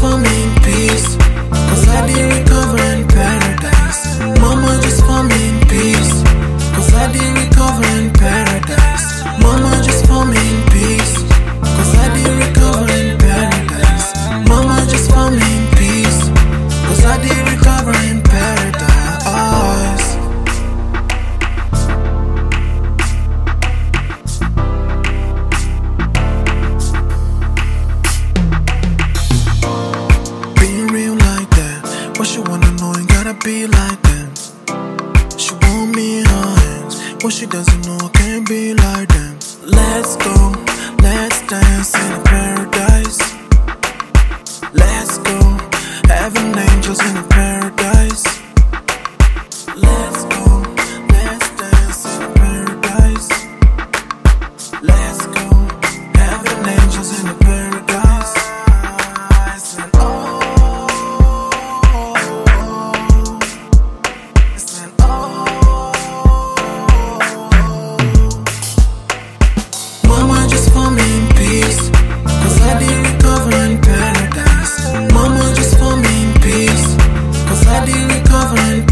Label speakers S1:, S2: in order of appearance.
S1: for me in peace wanna know ain't gotta be like them. She want me in her hands, what she doesn't know I can't be like them. Let's go, let's dance in a paradise. Let's go, having angels in a paradise. in the cover